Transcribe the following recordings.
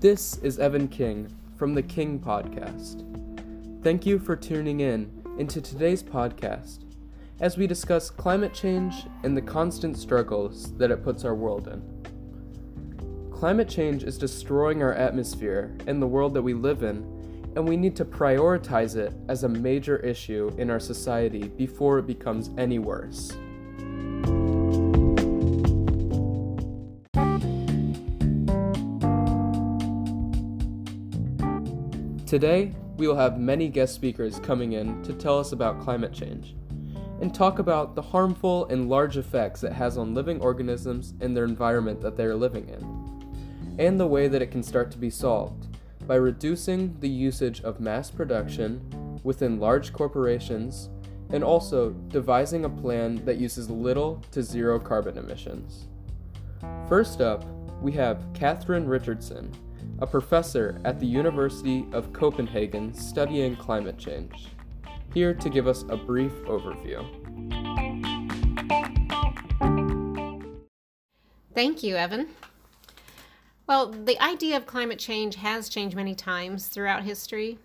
This is Evan King from the King Podcast. Thank you for tuning in into today's podcast as we discuss climate change and the constant struggles that it puts our world in. Climate change is destroying our atmosphere and the world that we live in, and we need to prioritize it as a major issue in our society before it becomes any worse. Today, we will have many guest speakers coming in to tell us about climate change and talk about the harmful and large effects it has on living organisms and their environment that they are living in, and the way that it can start to be solved by reducing the usage of mass production within large corporations and also devising a plan that uses little to zero carbon emissions. First up, we have Katherine Richardson a professor at the University of Copenhagen studying climate change, here to give us a brief overview. Thank you, Evan. Well, the idea of climate change has changed many times throughout history,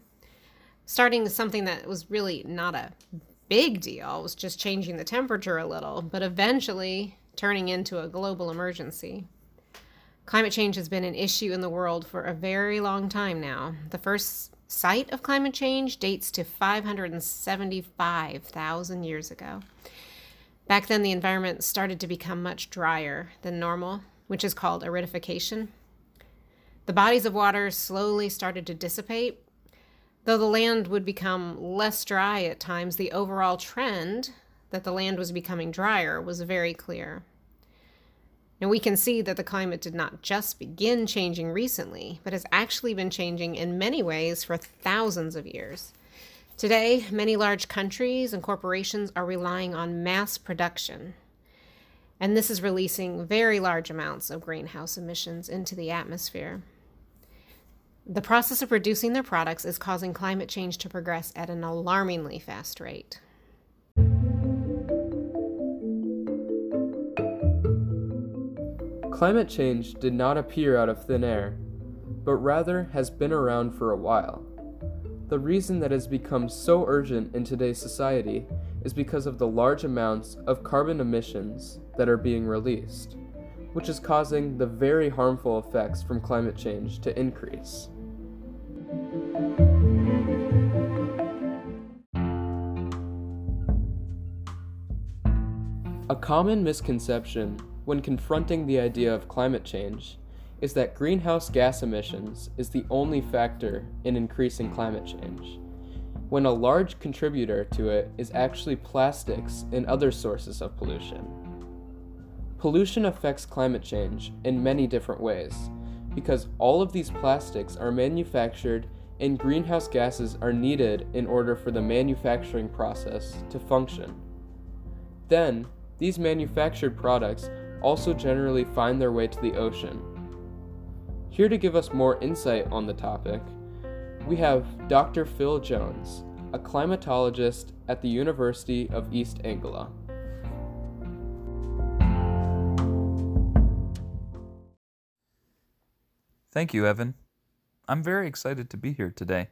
starting with something that was really not a big deal, it was just changing the temperature a little, but eventually turning into a global emergency. Climate change has been an issue in the world for a very long time now. The first site of climate change dates to 575,000 years ago. Back then, the environment started to become much drier than normal, which is called aridification. The bodies of water slowly started to dissipate. Though the land would become less dry at times, the overall trend that the land was becoming drier was very clear. And we can see that the climate did not just begin changing recently, but has actually been changing in many ways for thousands of years. Today, many large countries and corporations are relying on mass production. And this is releasing very large amounts of greenhouse emissions into the atmosphere. The process of producing their products is causing climate change to progress at an alarmingly fast rate. Climate change did not appear out of thin air, but rather has been around for a while. The reason that has become so urgent in today's society is because of the large amounts of carbon emissions that are being released, which is causing the very harmful effects from climate change to increase. A common misconception when confronting the idea of climate change is that greenhouse gas emissions is the only factor in increasing climate change, when a large contributor to it is actually plastics and other sources of pollution. Pollution affects climate change in many different ways because all of these plastics are manufactured and greenhouse gases are needed in order for the manufacturing process to function. Then, these manufactured products also generally find their way to the ocean. Here to give us more insight on the topic, we have Dr. Phil Jones, a climatologist at the University of East Anglia. Thank you, Evan. I'm very excited to be here today.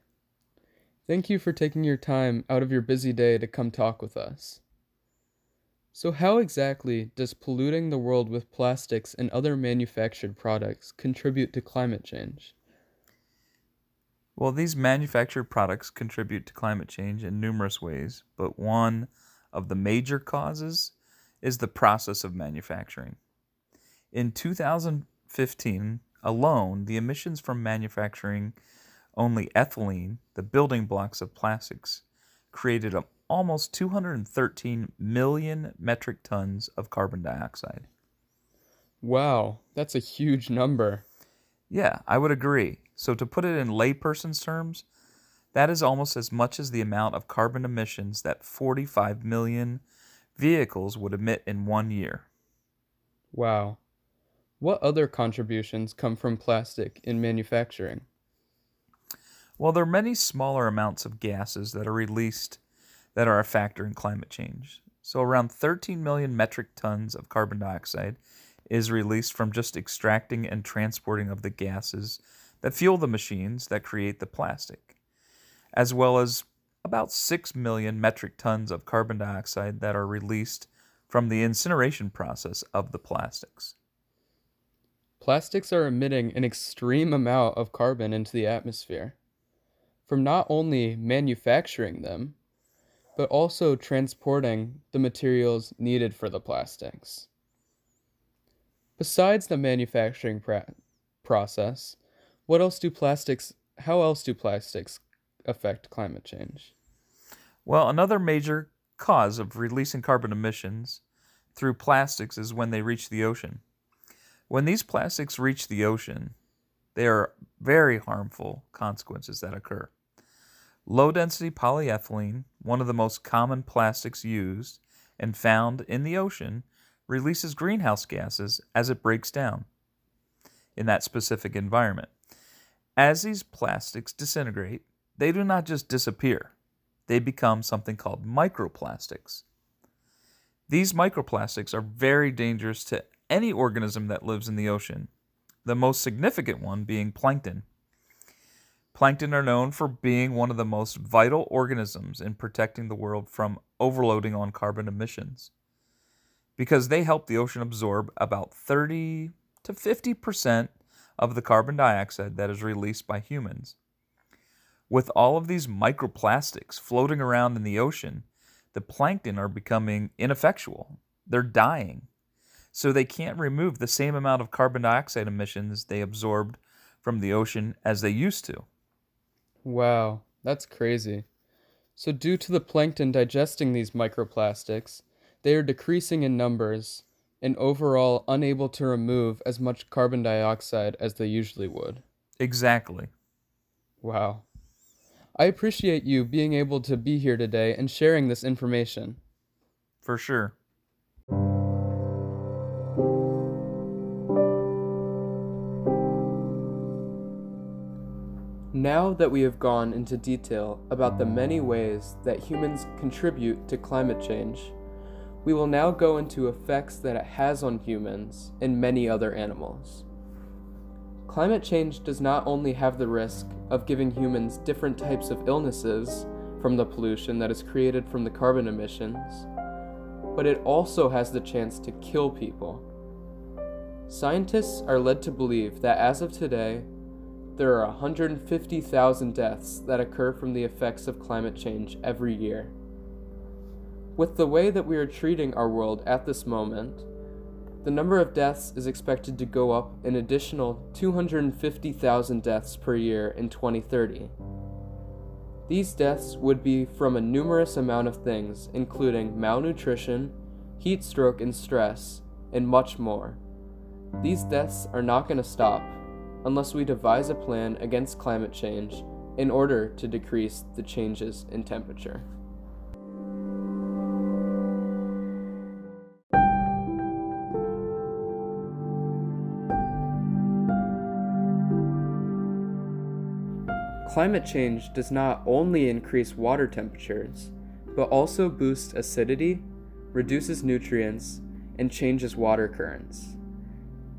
Thank you for taking your time out of your busy day to come talk with us. So, how exactly does polluting the world with plastics and other manufactured products contribute to climate change? Well, these manufactured products contribute to climate change in numerous ways, but one of the major causes is the process of manufacturing. In 2015 alone, the emissions from manufacturing only ethylene, the building blocks of plastics, created a almost 213 million metric tons of carbon dioxide. Wow, that's a huge number. Yeah, I would agree. So, to put it in layperson's terms, that is almost as much as the amount of carbon emissions that 45 million vehicles would emit in one year. Wow. What other contributions come from plastic in manufacturing? Well, there are many smaller amounts of gases that are released that are a factor in climate change. So, around 13 million metric tons of carbon dioxide is released from just extracting and transporting of the gases that fuel the machines that create the plastic, as well as about 6 million metric tons of carbon dioxide that are released from the incineration process of the plastics. Plastics are emitting an extreme amount of carbon into the atmosphere from not only manufacturing them, but also transporting the materials needed for the plastics. Besides the manufacturing process, what else do plastics how else do plastics affect climate change? Well, another major cause of releasing carbon emissions through plastics is when they reach the ocean. When these plastics reach the ocean, there are very harmful consequences that occur. Low density polyethylene, one of the most common plastics used and found in the ocean, releases greenhouse gases as it breaks down in that specific environment. As these plastics disintegrate, they do not just disappear, they become something called microplastics. These microplastics are very dangerous to any organism that lives in the ocean, the most significant one being plankton. Plankton are known for being one of the most vital organisms in protecting the world from overloading on carbon emissions because they help the ocean absorb about 30 to 50% of the carbon dioxide that is released by humans. With all of these microplastics floating around in the ocean, the plankton are becoming ineffectual. They're dying so they can't remove the same amount of carbon dioxide emissions they absorbed from the ocean as they used to. Wow, that's crazy. So, due to the plankton digesting these microplastics, they are decreasing in numbers and overall unable to remove as much carbon dioxide as they usually would. Exactly. Wow. I appreciate you being able to be here today and sharing this information. For sure. Now that we have gone into detail about the many ways that humans contribute to climate change, we will now go into effects that it has on humans and many other animals. Climate change does not only have the risk of giving humans different types of illnesses from the pollution that is created from the carbon emissions, but it also has the chance to kill people. Scientists are led to believe that as of today, there are 150,000 deaths that occur from the effects of climate change every year. With the way that we are treating our world at this moment, the number of deaths is expected to go up an additional 250,000 deaths per year in 2030. These deaths would be from a numerous amount of things, including malnutrition, heat stroke and stress, and much more. These deaths are not going to stop unless we devise a plan against climate change in order to decrease the changes in temperature. Climate change does not only increase water temperatures, but also boosts acidity, reduces nutrients, and changes water currents.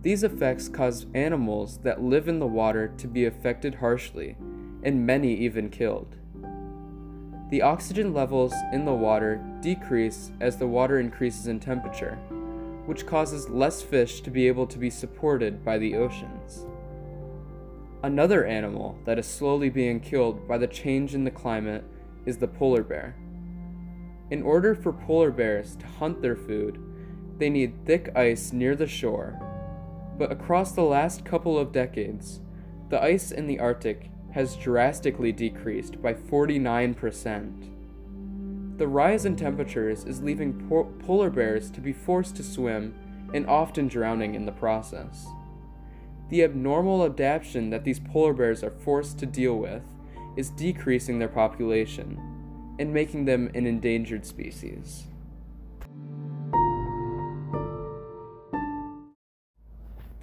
These effects cause animals that live in the water to be affected harshly, and many even killed. The oxygen levels in the water decrease as the water increases in temperature, which causes less fish to be able to be supported by the oceans. Another animal that is slowly being killed by the change in the climate is the polar bear. In order for polar bears to hunt their food, they need thick ice near the shore but across the last couple of decades, the ice in the Arctic has drastically decreased by 49%. The rise in temperatures is leaving po- polar bears to be forced to swim and often drowning in the process. The abnormal adaptation that these polar bears are forced to deal with is decreasing their population and making them an endangered species.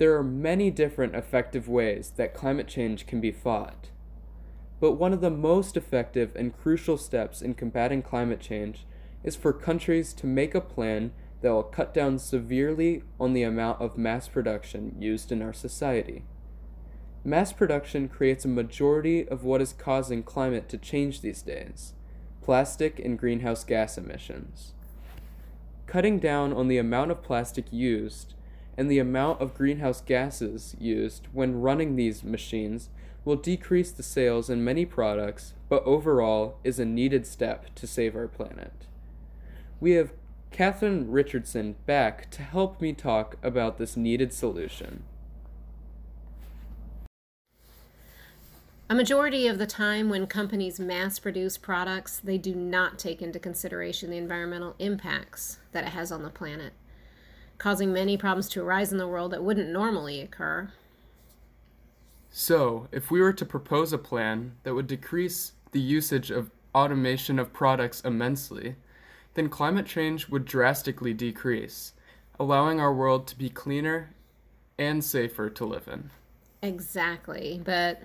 There are many different effective ways that climate change can be fought. But one of the most effective and crucial steps in combating climate change is for countries to make a plan that will cut down severely on the amount of mass production used in our society. Mass production creates a majority of what is causing climate to change these days plastic and greenhouse gas emissions. Cutting down on the amount of plastic used and the amount of greenhouse gases used when running these machines will decrease the sales in many products, but overall is a needed step to save our planet. We have Katherine Richardson back to help me talk about this needed solution. A majority of the time, when companies mass produce products, they do not take into consideration the environmental impacts that it has on the planet, causing many problems to arise in the world that wouldn't normally occur. So, if we were to propose a plan that would decrease the usage of automation of products immensely, then climate change would drastically decrease, allowing our world to be cleaner and safer to live in. Exactly, but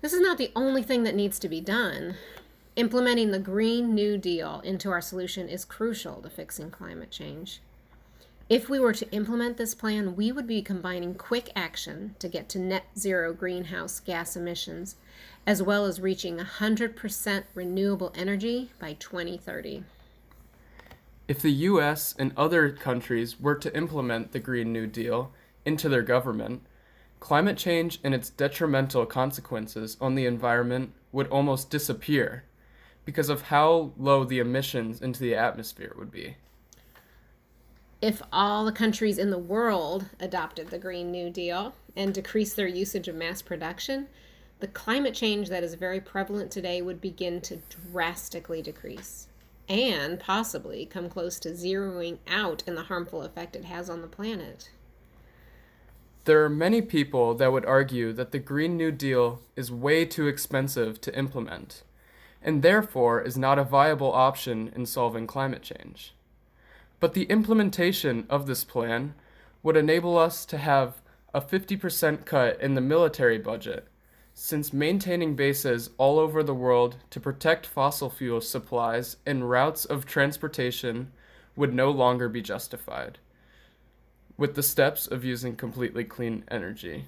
this is not the only thing that needs to be done. Implementing the Green New Deal into our solution is crucial to fixing climate change. If we were to implement this plan, we would be combining quick action to get to net zero greenhouse gas emissions, as well as reaching 100% renewable energy by 2030. If the US and other countries were to implement the Green New Deal into their government, climate change and its detrimental consequences on the environment would almost disappear because of how low the emissions into the atmosphere would be. If all the countries in the world adopted the Green New Deal and decreased their usage of mass production, the climate change that is very prevalent today would begin to drastically decrease and possibly come close to zeroing out in the harmful effect it has on the planet. There are many people that would argue that the Green New Deal is way too expensive to implement, and therefore is not a viable option in solving climate change. But the implementation of this plan would enable us to have a 50% cut in the military budget, since maintaining bases all over the world to protect fossil fuel supplies and routes of transportation would no longer be justified with the steps of using completely clean energy.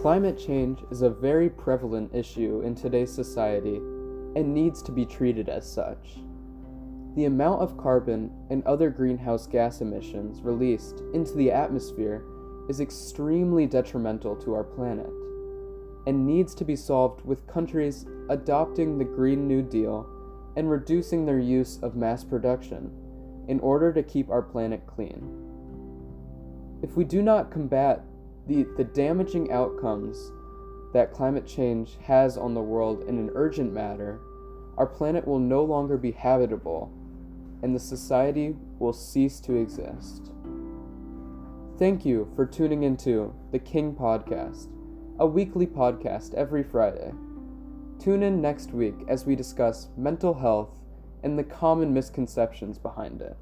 Climate change is a very prevalent issue in today's society and needs to be treated as such. The amount of carbon and other greenhouse gas emissions released into the atmosphere is extremely detrimental to our planet and needs to be solved with countries adopting the Green New Deal and reducing their use of mass production in order to keep our planet clean. If we do not combat the, the damaging outcomes that climate change has on the world in an urgent matter, our planet will no longer be habitable and the society will cease to exist. Thank you for tuning into the King Podcast, a weekly podcast every Friday. Tune in next week as we discuss mental health and the common misconceptions behind it.